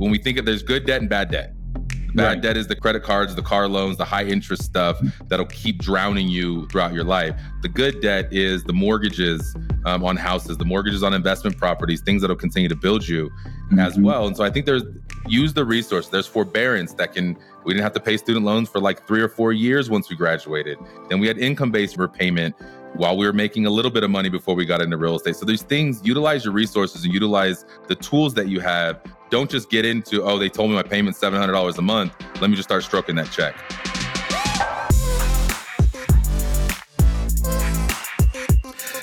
when we think of there's good debt and bad debt. Bad right. debt is the credit cards, the car loans, the high interest stuff that'll keep drowning you throughout your life. The good debt is the mortgages um, on houses, the mortgages on investment properties, things that'll continue to build you mm-hmm. as well. And so I think there's use the resource. There's forbearance that can. We didn't have to pay student loans for like three or four years once we graduated. Then we had income based repayment while we were making a little bit of money before we got into real estate. So these things, utilize your resources and utilize the tools that you have. Don't just get into, oh, they told me my payment's $700 a month. Let me just start stroking that check.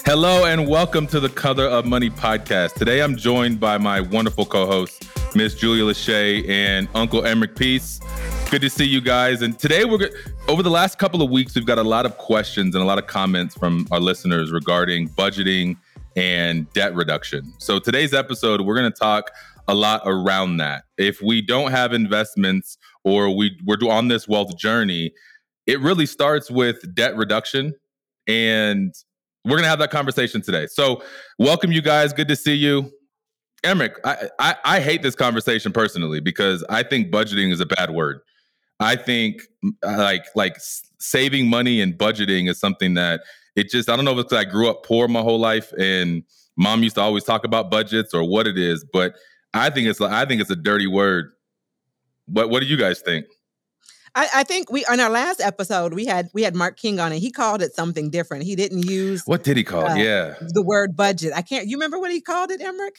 Hello and welcome to the Color of Money podcast. Today I'm joined by my wonderful co-host, Miss Julia Lashay and Uncle Emerick Peace. Good to see you guys. And today we're over the last couple of weeks, we've got a lot of questions and a lot of comments from our listeners regarding budgeting and debt reduction. So today's episode, we're going to talk a lot around that. If we don't have investments or we we're on this wealth journey, it really starts with debt reduction and we're going to have that conversation today. So, welcome you guys. Good to see you. Emerick, I, I, I hate this conversation personally because I think budgeting is a bad word. I think like like saving money and budgeting is something that it just I don't know if it's because I grew up poor my whole life and mom used to always talk about budgets or what it is, but I think it's I think it's a dirty word. What what do you guys think? I, I, think we on our last episode we had we had Mark King on and he called it something different. He didn't use what did he call uh, it? Yeah, the word budget. I can't. You remember what he called it, Emerick?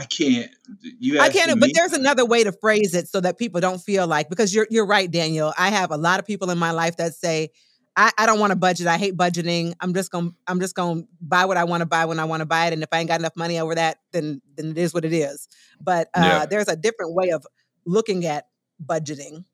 I can't. You I can't. But there's another way to phrase it so that people don't feel like because you're you're right, Daniel. I have a lot of people in my life that say. I, I don't want to budget. I hate budgeting. I'm just gonna I'm just gonna buy what I want to buy when I want to buy it. And if I ain't got enough money over that, then then it is what it is. But uh, yeah. there's a different way of looking at budgeting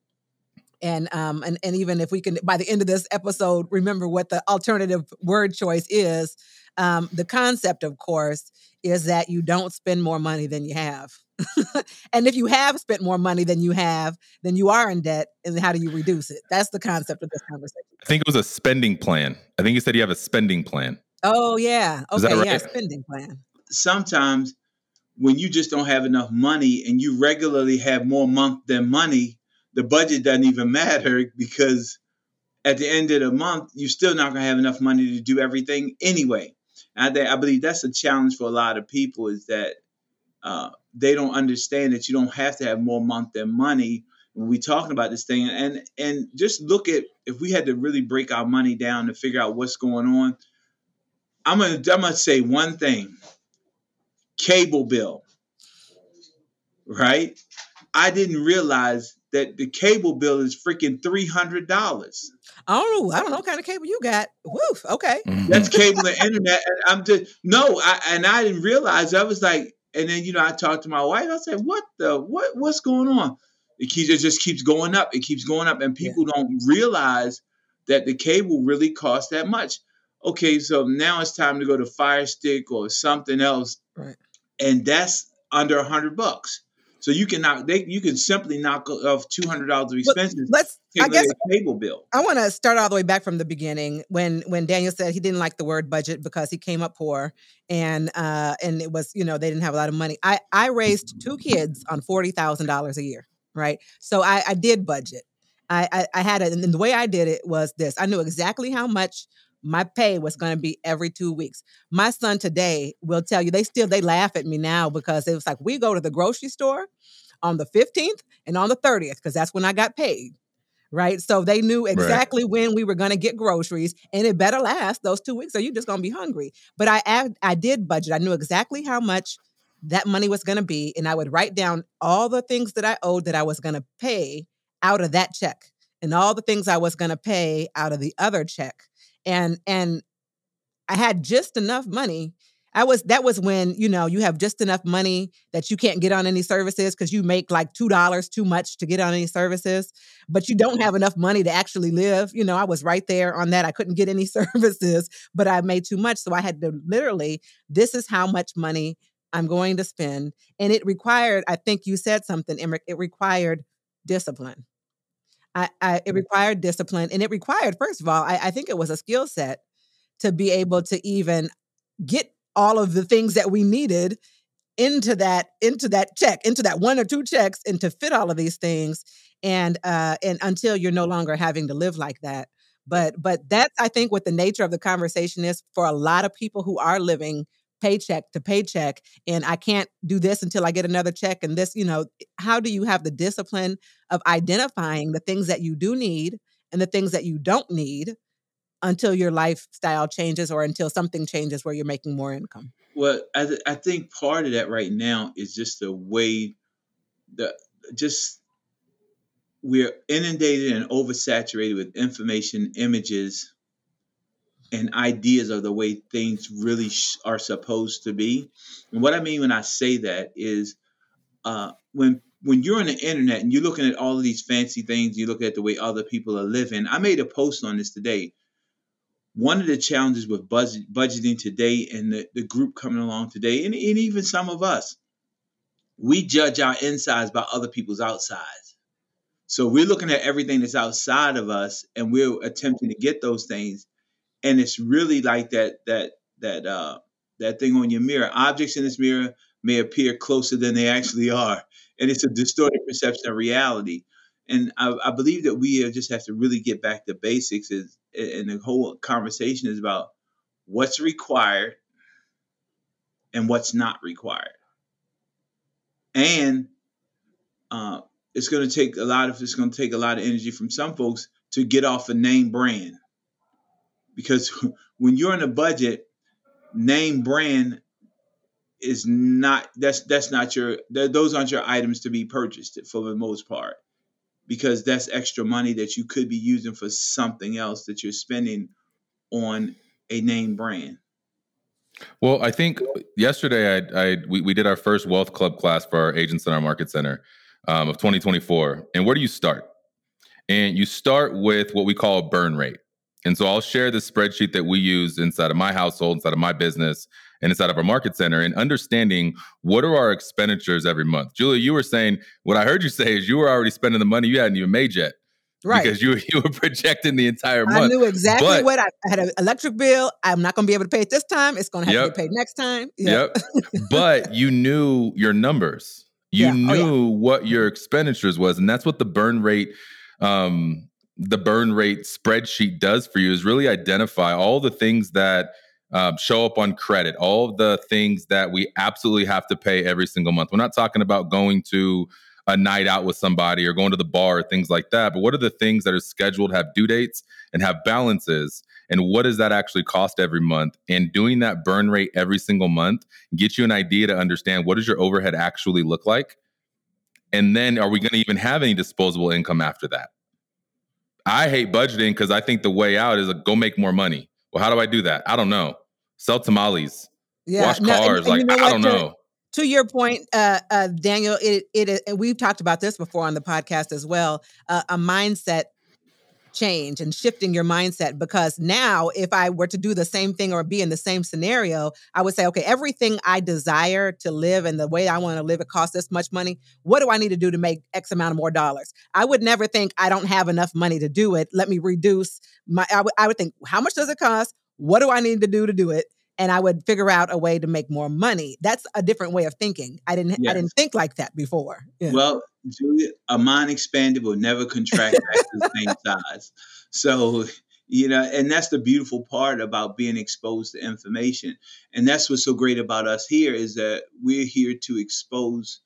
and um and, and even if we can by the end of this episode remember what the alternative word choice is um the concept of course is that you don't spend more money than you have and if you have spent more money than you have then you are in debt and how do you reduce it that's the concept of this conversation i think it was a spending plan i think you said you have a spending plan oh yeah okay right? yeah spending plan sometimes when you just don't have enough money and you regularly have more month than money the budget doesn't even matter because at the end of the month, you're still not going to have enough money to do everything anyway. I, I believe that's a challenge for a lot of people is that uh, they don't understand that you don't have to have more month than money when we're talking about this thing. And and just look at if we had to really break our money down to figure out what's going on. I'm gonna I'm gonna say one thing: cable bill. Right? I didn't realize that the cable bill is freaking three hundred dollars. I don't know. I don't know what kind of cable you got. Woof. Okay. Mm-hmm. That's cable and internet. And I'm just no. I, and I didn't realize. I was like, and then you know, I talked to my wife. I said, "What the what? What's going on?" It keeps. It just keeps going up. It keeps going up, and people yeah. don't realize that the cable really costs that much. Okay, so now it's time to go to Fire Stick or something else, right? And that's under a hundred bucks. So you can knock they you can simply knock off two hundred dollars of expenses. But let's I guess cable bill. I want to start all the way back from the beginning when when Daniel said he didn't like the word budget because he came up poor and uh and it was you know they didn't have a lot of money. I I raised two kids on forty thousand dollars a year, right? So I I did budget. I, I I had it and the way I did it was this. I knew exactly how much my pay was going to be every two weeks. My son today will tell you they still they laugh at me now because it was like we go to the grocery store on the 15th and on the 30th because that's when I got paid. Right. So they knew exactly right. when we were going to get groceries and it better last those two weeks or you're just going to be hungry. But I, I did budget. I knew exactly how much that money was going to be. And I would write down all the things that I owed that I was going to pay out of that check and all the things I was going to pay out of the other check and and I had just enough money. I was that was when you know you have just enough money that you can't get on any services because you make like two dollars too much to get on any services, but you don't have enough money to actually live. You know, I was right there on that. I couldn't get any services, but I made too much, so I had to literally. This is how much money I'm going to spend, and it required. I think you said something, Emerick. It required discipline. I, I, it required discipline and it required, first of all, I, I think it was a skill set to be able to even get all of the things that we needed into that into that check into that one or two checks and to fit all of these things and uh and until you're no longer having to live like that but but that's i think what the nature of the conversation is for a lot of people who are living paycheck to paycheck and i can't do this until i get another check and this you know eh, how do you have the discipline of identifying the things that you do need and the things that you don't need until your lifestyle changes or until something changes where you're making more income? Well, I, th- I think part of that right now is just the way the just we're inundated and oversaturated with information, images, and ideas of the way things really sh- are supposed to be. And what I mean when I say that is uh, when when you're on the internet and you're looking at all of these fancy things, you look at the way other people are living. I made a post on this today one of the challenges with budget, budgeting today and the, the group coming along today, and, and even some of us, we judge our insides by other people's outsides. So we're looking at everything that's outside of us and we're attempting to get those things. And it's really like that that that uh that thing on your mirror. Objects in this mirror may appear closer than they actually are. And it's a distorted perception of reality. And I, I believe that we just have to really get back to basics is and the whole conversation is about what's required and what's not required. And uh, it's going to take a lot of it's going to take a lot of energy from some folks to get off a name brand because when you're in a budget, name brand is not that's that's not your those aren't your items to be purchased for the most part because that's extra money that you could be using for something else that you're spending on a name brand. Well, I think yesterday I, I we, we did our first wealth club class for our agents in our market center um, of 2024. And where do you start? And you start with what we call a burn rate. And so I'll share the spreadsheet that we use inside of my household, inside of my business, and inside of our market center and understanding what are our expenditures every month. Julia, you were saying what I heard you say is you were already spending the money you hadn't even made yet. Right. Because you, you were projecting the entire month. I knew exactly but, what I, I, had an electric bill. I'm not going to be able to pay it this time. It's going to have yep. to be paid next time. Yep. yep. but you knew your numbers. You yeah. knew oh, yeah. what your expenditures was. And that's what the burn rate um the burn rate spreadsheet does for you is really identify all the things that um, show up on credit, all the things that we absolutely have to pay every single month. We're not talking about going to a night out with somebody or going to the bar or things like that, but what are the things that are scheduled, have due dates, and have balances? And what does that actually cost every month? And doing that burn rate every single month gets you an idea to understand what does your overhead actually look like? And then are we going to even have any disposable income after that? I hate budgeting because I think the way out is a, go make more money. Well, how do I do that? I don't know. Sell tamales. Yeah. Wash cars. and, and like you know I don't to, know. To your point, uh, uh, Daniel, it, it, it we've talked about this before on the podcast as well. Uh, a mindset change and shifting your mindset because now if I were to do the same thing or be in the same scenario, I would say, okay, everything I desire to live and the way I want to live, it costs this much money. What do I need to do to make X amount of more dollars? I would never think I don't have enough money to do it. Let me reduce my, I would, would think, how much does it cost? What do I need to do to do it? and I would figure out a way to make more money. That's a different way of thinking. I didn't yes. I didn't think like that before. Yeah. Well, Julia, a mind expanded will never contract back to the same size. So you know and that's the beautiful part about being exposed to information and that's what's so great about us here is that we're here to expose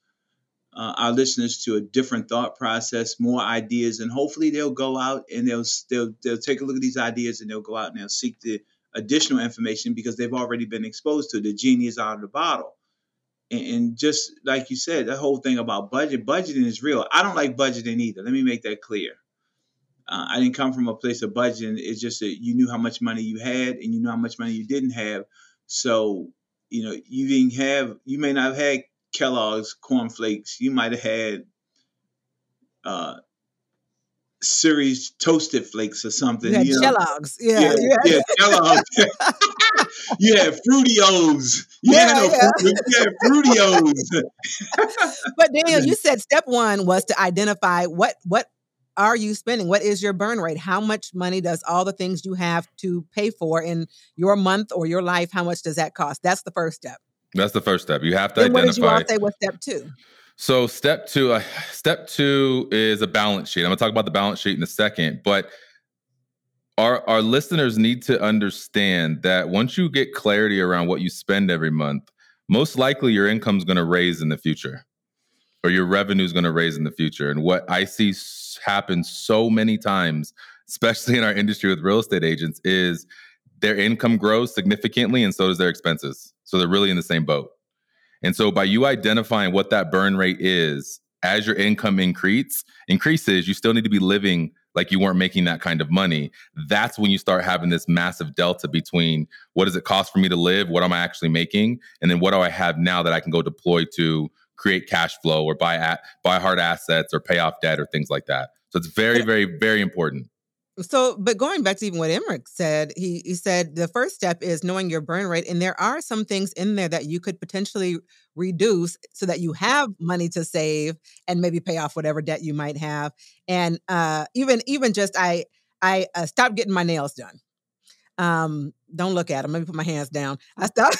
uh, our listeners to a different thought process more ideas and hopefully they'll go out and they'll they'll, they'll take a look at these ideas and they'll go out and they'll seek the additional information because they've already been exposed to the genie is out of the bottle. And, and just like you said, the whole thing about budget, budgeting is real. I don't like budgeting either. Let me make that clear. Uh, I didn't come from a place of budgeting. It's just that you knew how much money you had and you knew how much money you didn't have. So, you know, you didn't have, you may not have had Kellogg's cornflakes. You might have had uh, Ceres toasted flakes or something. Yeah, you know? Kellogg's. Yeah, yeah, yeah. yeah Kellogg's. you had Fruitios. You yeah, had, yeah. Fruit, you had Fruitios. but Daniel, you said step one was to identify what what are you spending? What is your burn rate? How much money does all the things you have to pay for in your month or your life? How much does that cost? That's the first step. That's the first step. You have to Then what did you all identify. say was step two? So step two, uh, step two is a balance sheet. I'm gonna talk about the balance sheet in a second, but our our listeners need to understand that once you get clarity around what you spend every month, most likely your income is gonna raise in the future, or your revenue is gonna raise in the future. And what I see happen so many times, especially in our industry with real estate agents, is their income grows significantly, and so does their expenses. So they're really in the same boat. And so by you identifying what that burn rate is as your income increase increases, you still need to be living like you weren't making that kind of money. That's when you start having this massive delta between what does it cost for me to live, what am I actually making, and then what do I have now that I can go deploy to create cash flow or buy at, buy hard assets or pay off debt or things like that. So it's very, very, very important. So, but going back to even what Emerick said, he he said the first step is knowing your burn rate, and there are some things in there that you could potentially reduce so that you have money to save and maybe pay off whatever debt you might have. And uh, even even just I I uh, stopped getting my nails done. Um, don't look at them. Let me put my hands down. I stopped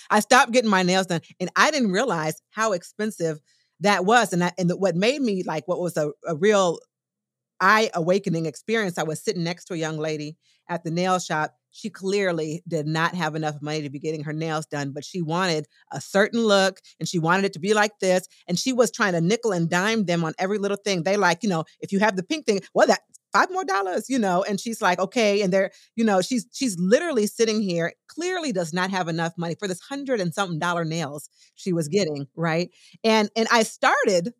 I stopped getting my nails done, and I didn't realize how expensive that was. And I, and what made me like what was a, a real eye awakening experience. I was sitting next to a young lady at the nail shop. She clearly did not have enough money to be getting her nails done, but she wanted a certain look and she wanted it to be like this. And she was trying to nickel and dime them on every little thing. They like, you know, if you have the pink thing, well, that five more dollars, you know, and she's like, okay. And they're, you know, she's she's literally sitting here, clearly does not have enough money for this hundred and something dollar nails she was getting, right? And and I started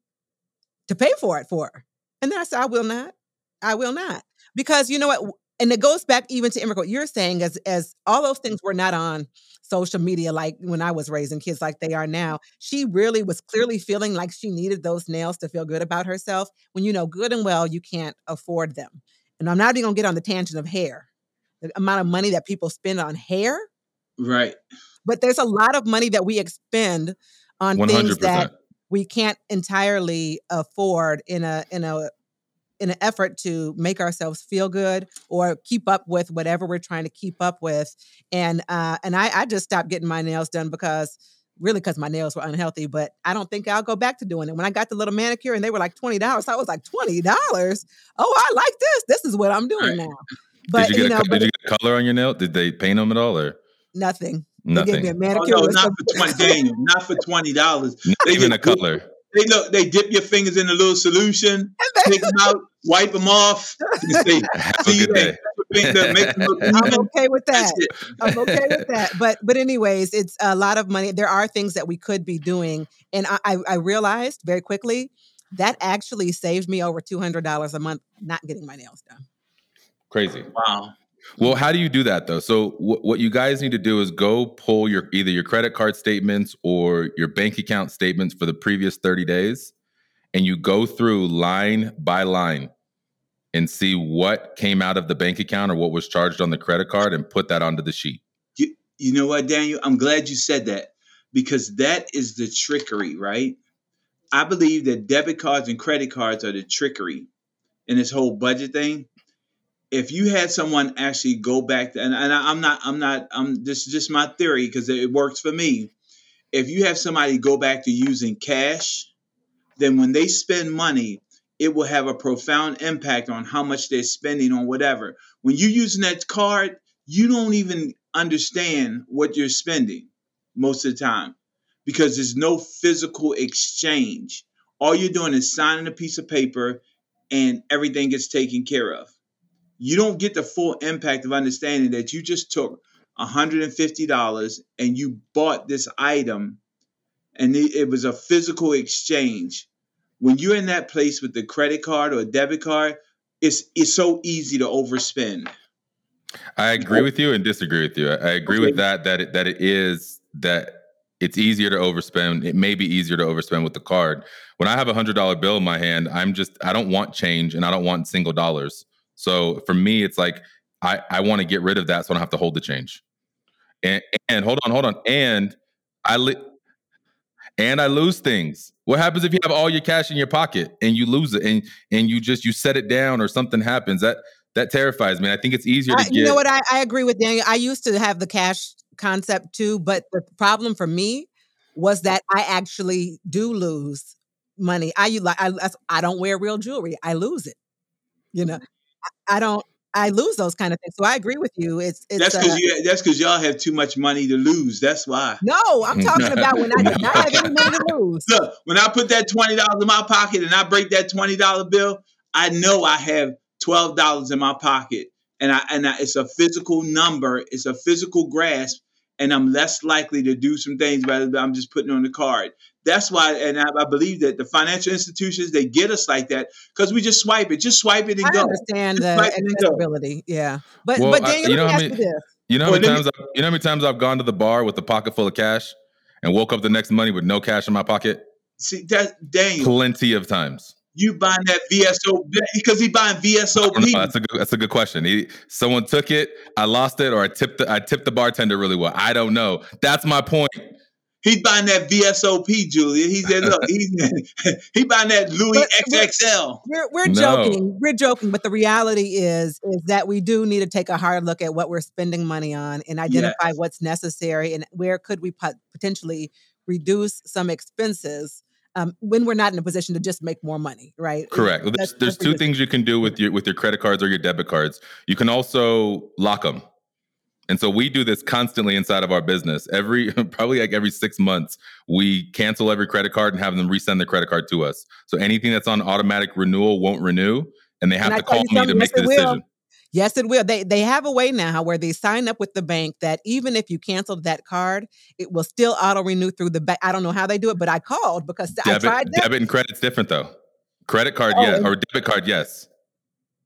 to pay for it for her. And then I said, I will not. I will not. Because you know what? And it goes back even to what you're saying, as as all those things were not on social media like when I was raising kids like they are now. She really was clearly feeling like she needed those nails to feel good about herself. When you know good and well you can't afford them. And I'm not even gonna get on the tangent of hair. The amount of money that people spend on hair, Right. but there's a lot of money that we expend on things 100%. that we can't entirely afford in a in a in an effort to make ourselves feel good or keep up with whatever we're trying to keep up with. And uh and i i just stopped getting my nails done because really because my nails were unhealthy but i don't think i'll go back to doing it. When i got the little manicure and they were like $20 i was like $20 oh i like this. This is what i'm doing Right. now. But did you, you, get, know a, did you get color on your nail? Did they paint them at all or? Nothing they gave me a nothing? Oh no, not for twenty Daniel, not for twenty dollars. Not even a just- color. They look they dip your fingers in a little solution, take them out, wipe them off, and say, Have a see you good day. Finger, make them look i'm okay with that. I'm okay with that. But but anyways, it's a lot of money. There are things that we could be doing. And I I, I realized very quickly that actually saved me over two hundred dollars a month not getting my nails done. Crazy. Wow. Well, how do you do that though? So wh- what you guys need to do is go pull your either your credit card statements or your bank account statements for the previous 30 days and you go through line by line and see what came out of the bank account or what was charged on the credit card and put that onto the sheet. You, you know what, Daniel? I'm glad you said that because that is the trickery, right? I believe that debit cards and credit cards are the trickery in this whole budget thing. If you had someone actually go back and, and I, I'm not, I'm not, I'm this is just my theory because it works for me. If you have somebody go back to using cash, then when they spend money, it will have a profound impact on how much they're spending on whatever. When you're using that card, you don't even understand what you're spending most of the time because there's no physical exchange. All you're doing is signing a piece of paper and everything gets taken care of. You don't get the full impact of understanding that you just took $150 and you bought this item and it, was a physical exchange. When you're in that place with the credit card or debit card, it's it's so easy to overspend. I agree with you and disagree with you. I I agree Okay. with that that it, that it is that it's easier to overspend. It may be easier to overspend with the card. When I have a hundred dollar bill in my hand, I'm just I don't want change and I don't want single dollars. So for me, it's like I I want to get rid of that so I don't have to hold the change. And and hold on, hold on. And I li- and I lose things. What happens if you have all your cash in your pocket and you lose it and and you just you set it down or something happens? That that terrifies me. I think it's easier to I, get. You know what? I, I agree with Daniel. I used to have the cash concept too, but the problem for me was that I actually do lose money. I you like I I don't wear real jewelry. I lose it. You know, I, don't. I lose those kind of things. So I agree with you. It's, it's that's because uh, you that's because y'all have too much money to lose. That's why. no. I'm talking about when I did not have any money to lose. Look, when I put that twenty dollars in my pocket and I break that twenty dollar bill, I know I have twelve dollars in my pocket, and I and I, it's a physical number. It's a physical grasp, and I'm less likely to do some things rather than I'm just putting on the card. That's why, and I, I believe that the financial institutions they get us like that because we just swipe it, just swipe it and I go. understand Just the swipe it and go. accessibility. Yeah, but Well, but I- Daniel, you know me how ask you many- this. You know how Well, many me- times? I, you know how many times I've gone to the bar with a pocket full of cash and woke up the next money with no cash in my pocket? See that Daniel, Plenty of times. you buying that VSO because he buying I. VSOP. That's a good. That's a good question. He, someone took it. I lost it, or I tipped. The, I tipped the bartender really well. I don't know. That's my point. He's buying that VSOP, Julia. He said, look, he's he buying that Louis But- but- XXL. We're we're No. joking. We're joking, but the reality is is that we do need to take a hard look at what we're spending money on and identify what's necessary and where could we pot- potentially reduce some expenses um, when we're not in a position to just make more money, right? Correct. Well, That's- There's, there's two things you can do with your with your credit cards or your debit cards. You can also lock them. And so we do this constantly inside of our business. Every probably like every six months, we cancel every credit card and have them resend the credit card to us. So anything that's on automatic renewal won't renew, and they have And to call me to make the will. decision. Yes, it will. They they have a way now where they sign up with the bank that even if you canceled that card, it will still auto renew through the bank. I don't know how they do it, but I called because I tried that. debit and credit's different though. Credit card, Oh, yes, or debit card, yes.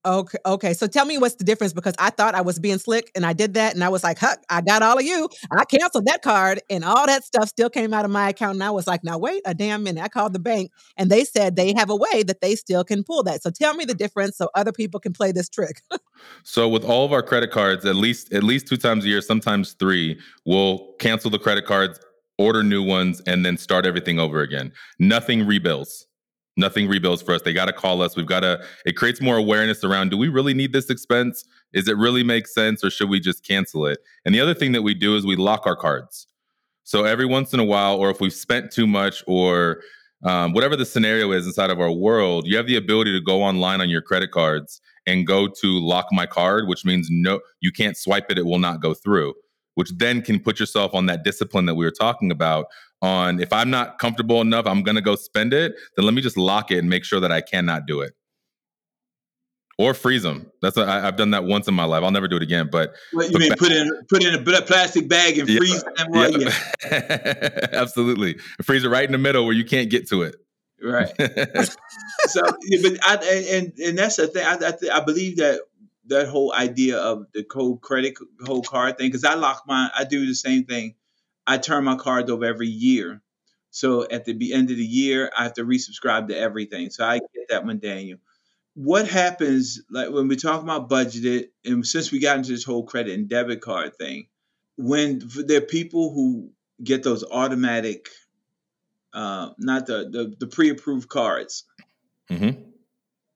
Okay, okay. So tell me what's the difference because I thought I was being slick and I did that and I was like, "Huh, I got all of you." I canceled that card and all that stuff still came out of my account and I was like, "Now wait a damn minute." I called the bank and they said they have a way that they still can pull that. So tell me the difference so other people can play this trick. So with all of our credit cards, at least at least two times a year, sometimes three, we'll cancel the credit cards, order new ones, and then start everything over again. Nothing rebuilds. Nothing rebuilds for us. They got to call us. We've got to. It creates more awareness around. Do we really need this expense? Is it really make sense, or should we just cancel it? And the other thing that we do is we lock our cards. So every once in a while, or if we've spent too much, or um, whatever the scenario is inside of our world, you have the ability to go online on your credit cards and go to lock my card, which means no, you can't swipe it, it will not go through, which then can put yourself on that discipline that we were talking about. On if I'm not comfortable enough, I'm gonna go spend it, then let me just lock it and make sure that I cannot do it. Or freeze them. That's a, I, I've done that once in my life. I'll never do it again. But What you mean put in put in a plastic bag and Yeah. freeze them? Yeah. yeah. absolutely, freeze it right in the middle where you can't get to it. Right. So, but I and and, and that's the thing. I I, th- I believe that that whole idea of the cold credit whole card thing because I lock mine. I do the same thing. I turn my cards over every year. So at the end of the year, I have to resubscribe to everything. So I get that one, Daniel. What happens like when we talk about budgeted, and since we got into this whole credit and debit card thing, when there are people who get those automatic, uh, not the the, the pre-approved cards, hmm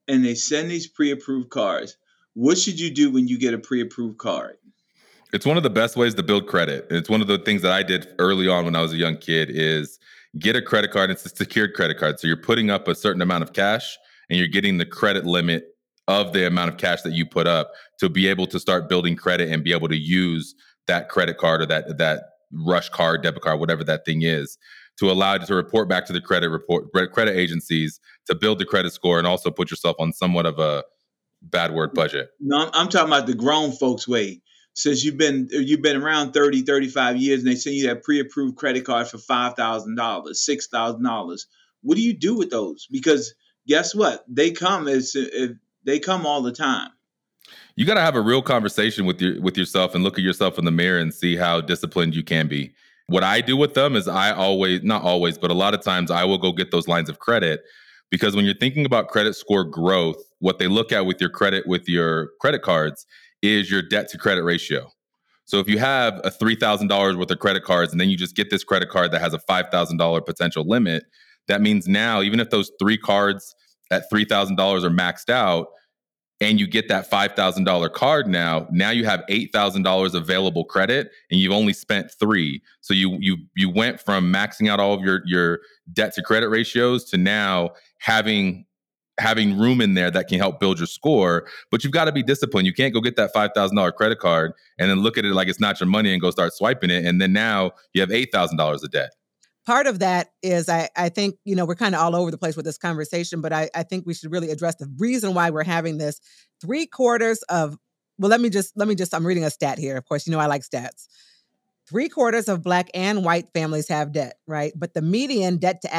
and they send these pre-approved cards. What should you do when you get a pre-approved card? It's one of the best ways to build credit. It's one of the things that I did early on when I was a young kid is get a credit card. It's a secured credit card. So you're putting up a certain amount of cash and you're getting the credit limit of the amount of cash that you put up to be able to start building credit and be able to use that credit card or that that rush card, debit card, whatever that thing is, to allow you to report back to the credit report credit agencies to build the credit score and also put yourself on somewhat of a bad word budget. No, I'm, I'm talking about the grown folks way. Since you've been you've been around 30, 35 years, and they send you that pre-approved credit card for five thousand dollars, six thousand dollars. What do you do with those? Because guess what? They come as they come all the time. you got to have a real conversation with your with yourself and look at yourself in the mirror and see how disciplined you can be. What I do with them is I always not always, but a lot of times I will go get those lines of credit because when you're thinking about credit score growth, what they look at with your credit with your credit cards is your debt to credit ratio. So if you have a $3,000 worth of credit cards and then you just get this credit card that has a $5,000 potential limit, that means now even if those three cards at $3,000 are maxed out, and you get that $5,000 card now, now you have $8,000 available credit and you've only spent 3. So you you you went from maxing out all of your your debt to credit ratios to now having having room in there that can help build your score. But you've got to be disciplined. You can't go get that five thousand dollar credit card and then look at it like it's not your money and go start swiping it, and then now you have eight thousand dollars of debt. Part of that is I, I think, you know, we're kind of all over the place with this conversation, but I, I think we should really address the reason why we're having this. Three quarters of well, let me just let me just I'm reading a stat here. Of course, you know I like stats. Three quarters of black and white families have debt, right? But the median debt to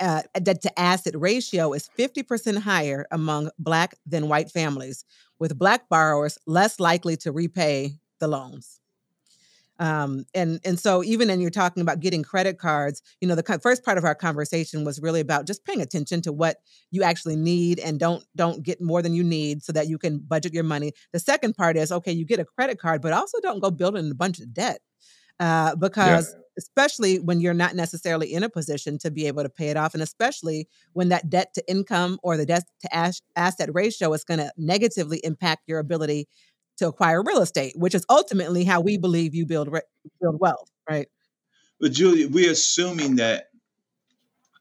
uh, debt to asset ratio is 50% higher among Black than white families, with Black borrowers less likely to repay the loans. Um, and and so even in you're talking about getting credit cards, you know, the first part of our conversation was really about just paying attention to what you actually need and don't don't get more than you need so that you can budget your money. The second part is okay, you get a credit card, but also don't go building a bunch of debt uh, because yeah. Especially when you're not necessarily in a position to be able to pay it off, and especially when that debt to income or the debt to as- asset ratio is going to negatively impact your ability to acquire real estate, which is ultimately how we believe you build re- build wealth, right? But Julia, we're assuming that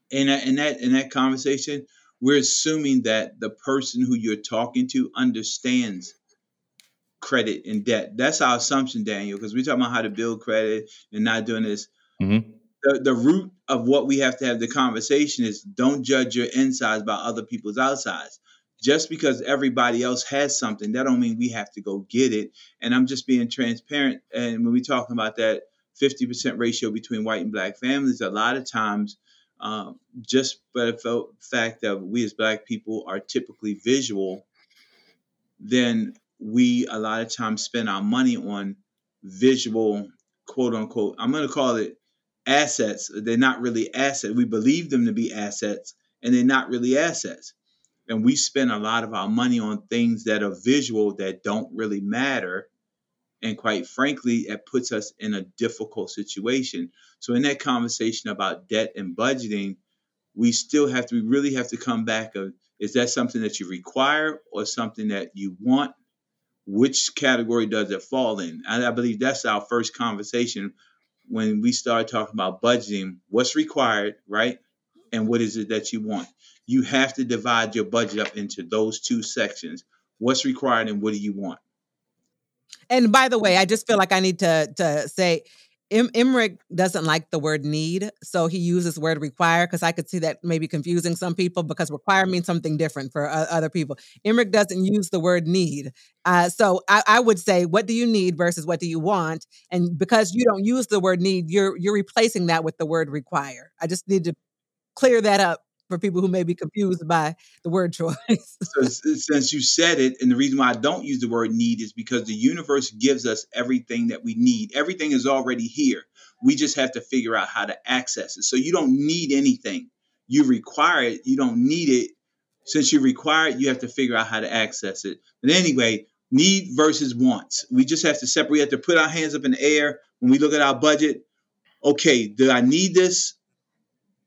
in that in that in that conversation, we're assuming that the person who you're talking to understands credit and debt. That's our assumption, Daniel, because we're talking about how to build credit and not doing this. Mm-hmm. The, the root of what we have to have the conversation is don't judge your insides by other people's outsides. Just because everybody else has something, that don't mean we have to go get it. And I'm just being transparent. And when we're talking about that 50% ratio between white and black families, a lot of times, um, just by the fact that we as black people are typically visual, then we a lot of times spend our money on visual quote unquote i'm going to call it assets. They're not really assets. We believe them to be assets and they're not really assets. And we spend a lot of our money on things that are visual that don't really matter and quite frankly it puts us in a difficult situation. So in that conversation about debt and budgeting we still have to we really have to come back of is that something that you require or something that you want which category does it fall in? And I believe that's our first conversation when we start talking about budgeting. What's required, right? And what is it that you want? You have to divide your budget up into those two sections. What's required and what do you want? And by the way, I just feel like I need to to say Im- doesn't like the word need, so he uses word require because I could see that maybe confusing some people because require means something different for uh, other people. Emerick doesn't use the word need, uh, so I, I, would say what do you need versus what do you want, and because you don't use the word need, you're you're replacing that with the word require. I just need to clear that up for people who may be confused by the word choice. so, uh, since you said it, and the reason why I don't use the word need is because the universe gives us everything that we need. Everything is already here. We just have to figure out how to access it. So you don't need anything. You require it. You don't need it. Since you require it, you have to figure out how to access it. But anyway, need versus wants. We just have to separate. We have to put our hands up in the air when we look at our budget. Okay, do I need this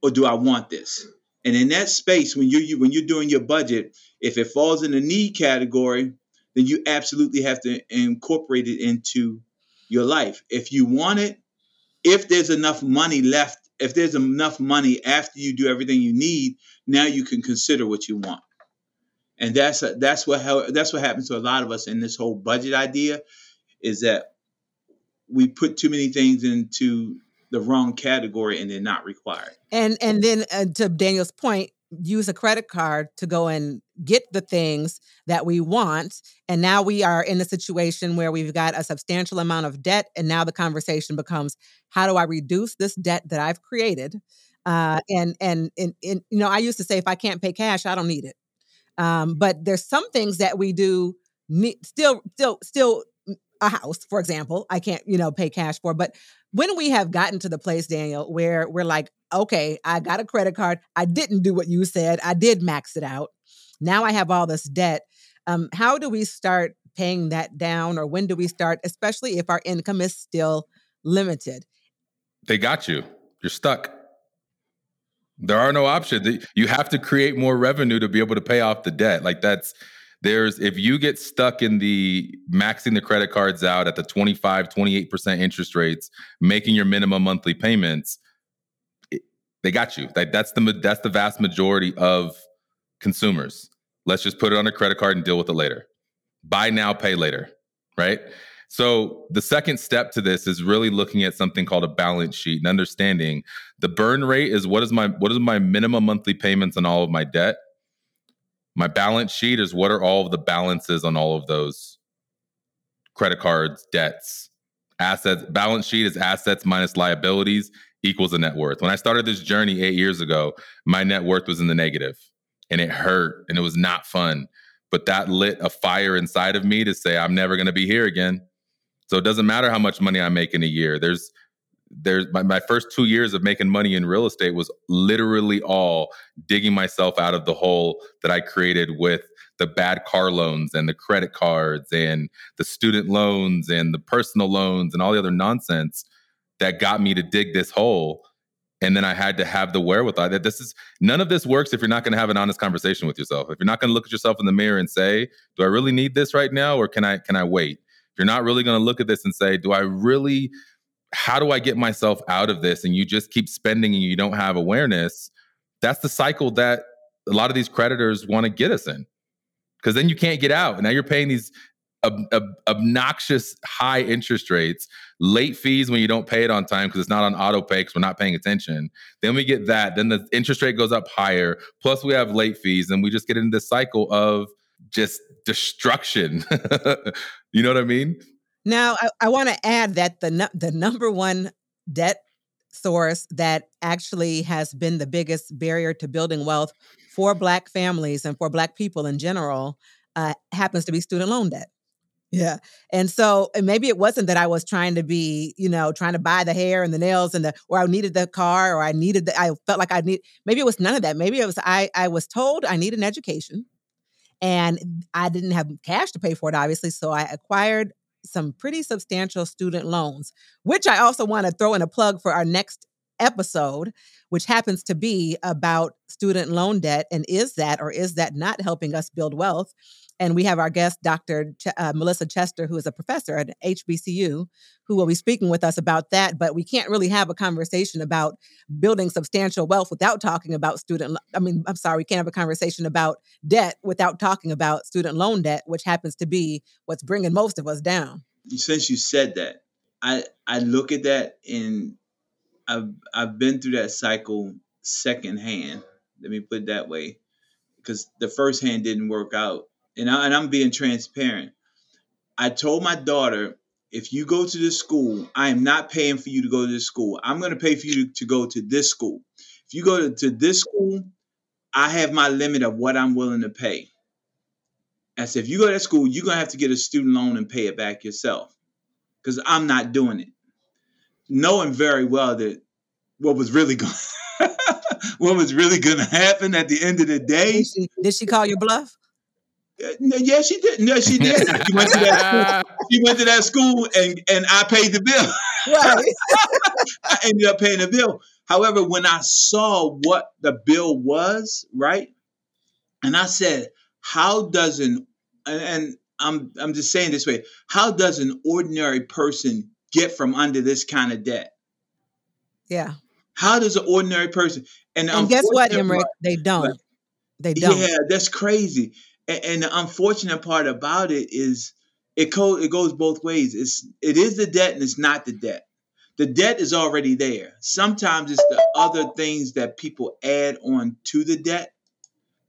or do I want this? And in that space, when you're you, when you're doing your budget, if it falls in the need category, then you absolutely have to incorporate it into your life. If you want it, if there's enough money left, if there's enough money after you do everything you need, now you can consider what you want. And that's a, that's what how, that's what happens to a lot of us in this whole budget idea, is that we put too many things into the wrong category and they're not required. And and then uh, to Daniel's point, use a credit card to go and get the things that we want and now we are in a situation where we've got a substantial amount of debt and now the conversation becomes how do i reduce this debt that i've created uh, and, and and and you know i used to say if i can't pay cash i don't need it um, but there's some things that we do need, still still still a house, for example, I can't, you know, pay cash for. But when we have gotten to the place, Daniel, where we're like, okay, I got a credit card. I didn't do what you said. I did max it out. Now I have all this debt. Um, how do we start paying that down, or when do we start, especially if our income is still limited? They got you. You're stuck. There are no options. You have to create more revenue to be able to pay off the debt. Like that's There's if you get stuck in the maxing the credit cards out at the 25, 28% interest rates, making your minimum monthly payments, they got you. That, that's the that's the vast majority of consumers. Let's just put it on a credit card and deal with it later. Buy now, pay later, right? So the second step to this is really looking at something called a balance sheet and understanding the burn rate is what is my what is my minimum monthly payments on all of my debt. My balance sheet is what are all of the balances on all of those credit cards, debts, assets. Balance sheet is assets minus liabilities equals a net worth. When I started this journey 8 years ago, my net worth was in the negative and it hurt and it was not fun. But that lit a fire inside of me to say I'm never going to be here again so it doesn't matter how much money I make in a year. There's there's my, my first two years of making money in real estate was literally all digging myself out of the hole that I created with the bad car loans and the credit cards and the student loans and the personal loans and all the other nonsense that got me to dig this hole and then I had to have the wherewithal that this is none of this works if you're not going to have an honest conversation with yourself. If you're not going to look at yourself in the mirror and say, "Do I really need this right now, or can I can I wait?" if you're not really going to look at this and say, do I really, how do I get myself out of this? And you just keep spending and you don't have awareness, that's the cycle that a lot of these creditors want to get us in. Because then you can't get out. And now you're paying these ob- ob- obnoxious high interest rates, late fees when you don't pay it on time because it's not on auto pay because we're not paying attention. Then we get that. Then the interest rate goes up higher. Plus, we have late fees. And we just get into this cycle of just destruction. you know what I mean? Now, I, I want to add that the the number one debt source that actually has been the biggest barrier to building wealth for Black families and for Black people in general uh, happens to be student loan debt. Yeah. And so and maybe it wasn't that I was trying to be, you know, trying to buy the hair and the nails and the or I needed the car or I needed the I felt like I need maybe it was none of that. Maybe it was I I was told I need an education. And I didn't have cash to pay for it, obviously. So I acquired some pretty substantial student loans, which I also want to throw in a plug for our next episode, which happens to be about student loan debt. And is that or is that not helping us build wealth? And we have our guest, Dr. Ch- uh, Melissa Chester, who is a professor at HBCU, who will be speaking with us about that. But we can't really have a conversation about building substantial wealth without talking about student. I mean, I'm sorry, we can't have a conversation about debt without talking about student loan debt, which happens to be what's bringing most of us down. Since you said that, I I look at that and I've I've been through that cycle secondhand. Let me put it that way, because the first hand didn't work out and, I, and I'm being transparent. I told my daughter, if you go to this school, I am not paying for you to go to this school. I'm going to pay for you to, to go to this school. If you go to, to this school, I have my limit of what I'm willing to pay. I said, if you go to that school, you're going to have to get a student loan and pay it back yourself because I'm not doing it. Knowing very well that what was really going what was really going to happen at the end of the day. Did she, did she call you bluff? Uh, yeah, she did. No, she did. She went to that school. She went to that school, and and I paid the bill. Right. I ended up paying the bill. However, when I saw what the bill was, right, and I said, "How does an and I'm I'm just saying this way, how does an ordinary person get from under this kind of debt?" Yeah. How does an ordinary person? And, and guess what, Emerick? They don't. They don't. Yeah, that's crazy. And, and the unfortunate part about it is it co- it goes both ways. It's it is the debt and it's not the debt. The debt is already there. Sometimes it's the other things that people add on to the debt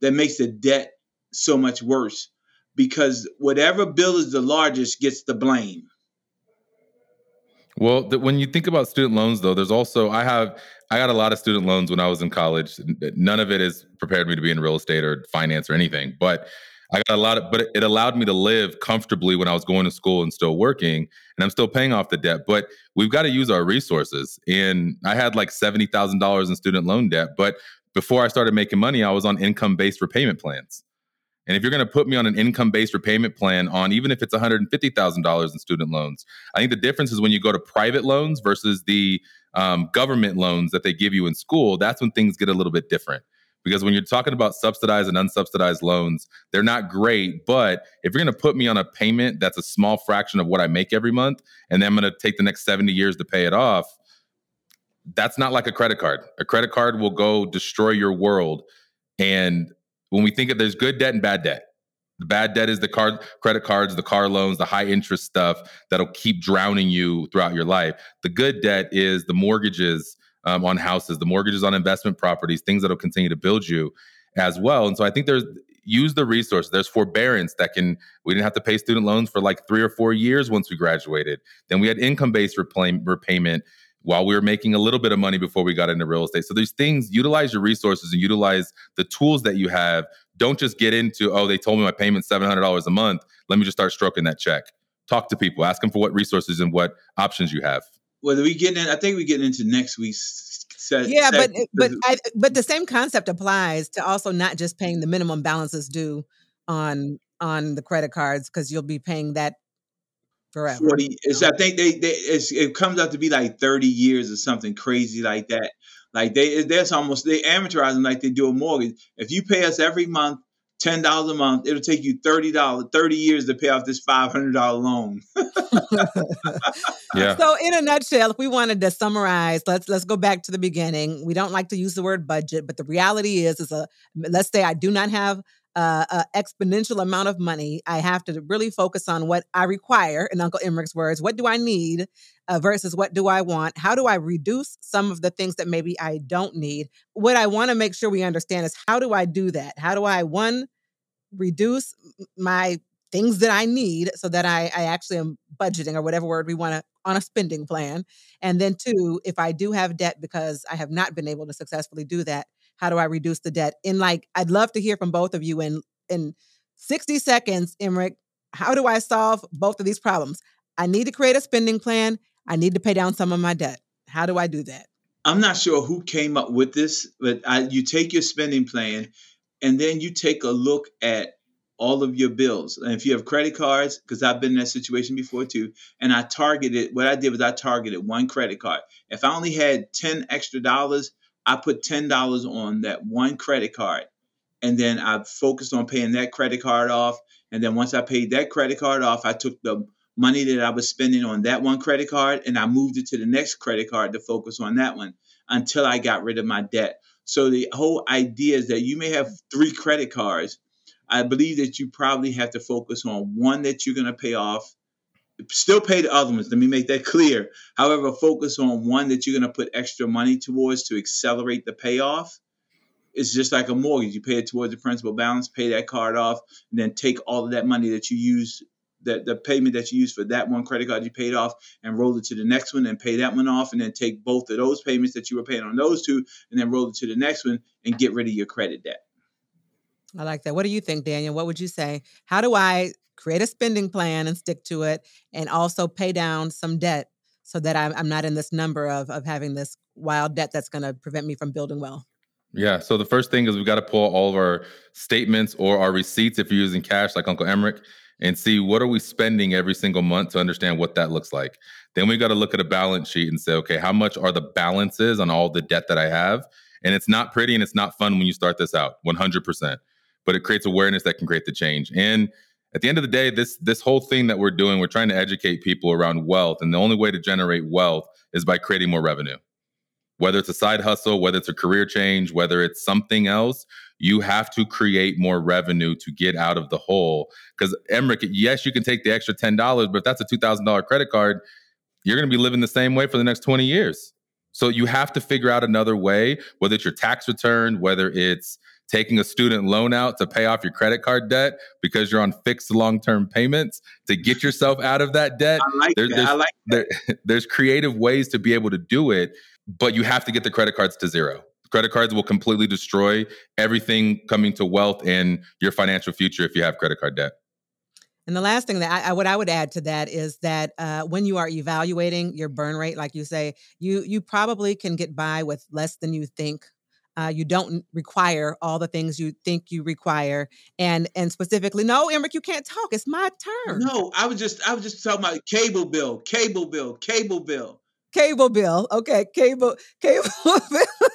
that makes the debt so much worse because whatever bill is the largest gets the blame. Well, when you think about student loans, though, there's also I have I got a lot of student loans when I was in college. None of it has prepared me to be in real estate or finance or anything, but I got a lot of, but it allowed me to live comfortably when I was going to school and still working, and I'm still paying off the debt. But we've got to use our resources. And I had like seventy thousand dollars in student loan debt, but before I started making money, I was on income based repayment plans. And if you're going to put me on an income based repayment plan on even if it's $150,000 in student loans, I think the difference is when you go to private loans versus the um, government loans that they give you in school, that's when things get a little bit different because when you're talking about subsidized and unsubsidized loans, they're not great. But if you're going to put me on a payment that's a small fraction of what I make every month, and then I'm going to take the next 70 years to pay it off, that's not like a credit card. A credit card will go destroy your world. And when we think of there's good debt and bad debt, the bad debt is the card, credit cards, the car loans, the high interest stuff that'll keep drowning you throughout your life. The good debt is the mortgages um, on houses, the mortgages on investment properties, things that'll continue to build you as well. And so I think there's use the resource. There's forbearance that can. We didn't have to pay student loans for like three or four years once we graduated. Then we had income based repayment while we were making a little bit of money before we got into real estate. So these things, utilize your resources and utilize the tools that you have. Don't just get into, oh, they told me my payment's $700 a month. Let me just start stroking that check. Talk to people, ask them for what resources and what options you have. Well, we getting in, I think we're getting into next week's set. Yeah, set, but but I, but the same concept applies to also not just paying the minimum balances due on on the credit cards because you'll be paying that forever. 40 it's, I think they, they it comes out to be like 30 years or something crazy like that. Like they that's almost they amortize them like they do a mortgage. If you pay us every month ten dollars a month, it'll take you thirty dollars, thirty years to pay off this five hundred dollar loan. yeah. So in a nutshell, if we wanted to summarize, let's let's go back to the beginning. We don't like to use the word budget, but the reality is, is a let's say I do not have uh, a exponential amount of money. I have to really focus on what I require, in Uncle Emerick's words. What do I need uh, versus what do I want? How do I reduce some of the things that maybe I don't need? What I want to make sure we understand is how do I do that? How do I, one, reduce my things that I need so that I, I actually am budgeting or whatever word we want to on a spending plan. And then two, if I do have debt because I have not been able to successfully do that, how do I reduce the debt? And like, I'd love to hear from both of you in in 60 seconds, Emerick. How do I solve both of these problems? I need to create a spending plan. I need to pay down some of my debt. How do I do that? I'm not sure who came up with this, but I, you take your spending plan and then you take a look at all of your bills. And if you have credit cards, because I've been in that situation before too, and I targeted what I did was I targeted one credit card. If I only had 10 extra dollars, I put ten dollars on that one credit card, and then I focused on paying that credit card off. And then once I paid that credit card off, I took the money that I was spending on that one credit card and I moved it to the next credit card to focus on that one until I got rid of my debt. So the whole idea is that you may have three credit cards. I believe that you probably have to focus on one that you're going to pay off still pay the other ones. Let me make that clear. However, focus on one that you're going to put extra money towards to accelerate the payoff. It's just like a mortgage. You pay it towards the principal balance, pay that card off, and then take all of that money that you use, that the payment that you use for that one credit card you paid off, and roll it to the next one and pay that one off, and then take both of those payments that you were paying on those two, and then roll it to the next one and get rid of your credit debt. I like that. What do you think, Daniel? What would you say? How do I create a spending plan and stick to it, and also pay down some debt so that I'm, I'm not in this number of, of having this wild debt that's going to prevent me from building wealth. Yeah. So the first thing is we've got to pull all of our statements or our receipts if you're using cash, like Uncle Emerick, and see what are we spending every single month to understand what that looks like. Then we got to look at a balance sheet and say, okay, how much are the balances on all the debt that I have? And it's not pretty and it's not fun when you start this out, 100%. But it creates awareness that can create the change. And at the end of the day, this this whole thing that we're doing, we're trying to educate people around wealth, and the only way to generate wealth is by creating more revenue. Whether it's a side hustle, whether it's a career change, whether it's something else, you have to create more revenue to get out of the hole. Because Emerick, yes, you can take the extra ten dollars, but if that's a two thousand dollar credit card, you're going to be living the same way for the next twenty years. So you have to figure out another way, whether it's your tax return, whether it's taking a student loan out to pay off your credit card debt because you're on fixed long-term payments to get yourself out of that debt. I like there, that. There's, I like there, there's creative ways to be able to do it, but you have to get the credit cards to zero. Credit cards will completely destroy everything coming to wealth and your financial future if you have credit card debt. And the last thing that I, what I would add to that is that uh, when you are evaluating your burn rate, like you say, you you probably can get by with less than you think uh, you don't require all the things you think you require, and and specifically, no, Emerick, you can't talk. It's my turn. No, I was just I was just talking about cable bill, cable bill, cable bill, cable bill. Okay, cable cable bill.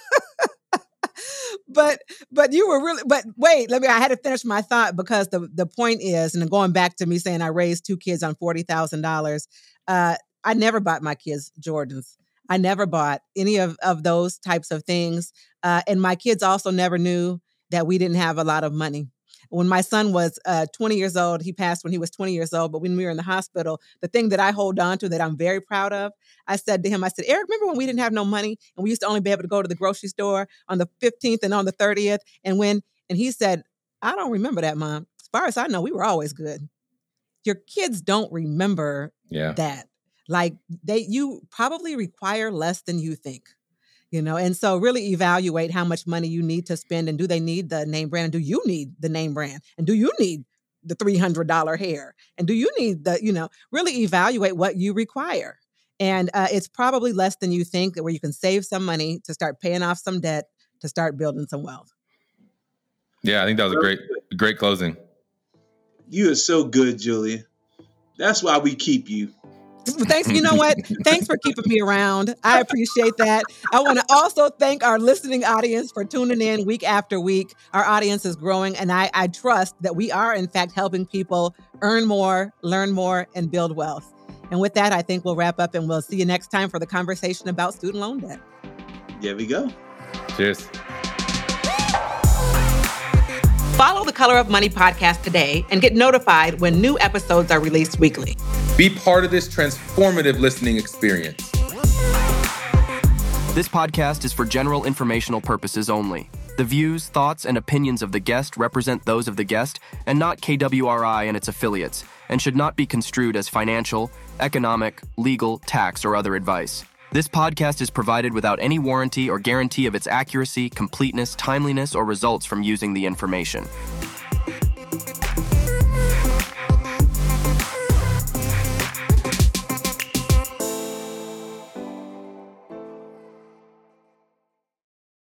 but but you were really but wait let me i had to finish my thought because the the point is and going back to me saying i raised two kids on $40000 uh i never bought my kids jordans i never bought any of of those types of things uh and my kids also never knew that we didn't have a lot of money when my son was uh, 20 years old, he passed when he was 20 years old. But when we were in the hospital, the thing that I hold on to that I'm very proud of, I said to him, I said, Eric, remember when we didn't have no money and we used to only be able to go to the grocery store on the 15th and on the 30th? And when, and he said, I don't remember that, mom. As far as I know, we were always good. Your kids don't remember yeah. that. Like they, you probably require less than you think you know and so really evaluate how much money you need to spend and do they need the name brand and do you need the name brand and do you need the $300 hair and do you need the you know really evaluate what you require. And uh, it's probably less than you think that where you can save some money to start paying off some debt to start building some wealth. Yeah i think that was a great great closing. You are so good julia. That's why we keep you thanks. You know what? Thanks for keeping me around. I appreciate that. I want to also thank our listening audience for tuning in week after week. Our audience is growing, and I, I trust that we are, in fact, helping people earn more, learn more, and build wealth. And with that, I think we'll wrap up and we'll see you next time for the conversation about student loan debt. There we go. Cheers. Follow the Color of Money podcast today and get notified when new episodes are released weekly. Be part of this transformative listening experience. This podcast is for general informational purposes only. The views, thoughts, and opinions of the guest represent those of the guest and not KWRI and its affiliates, and should not be construed as financial, economic, legal, tax, or other advice. This podcast is provided without any warranty or guarantee of its accuracy, completeness, timeliness, or results from using the information.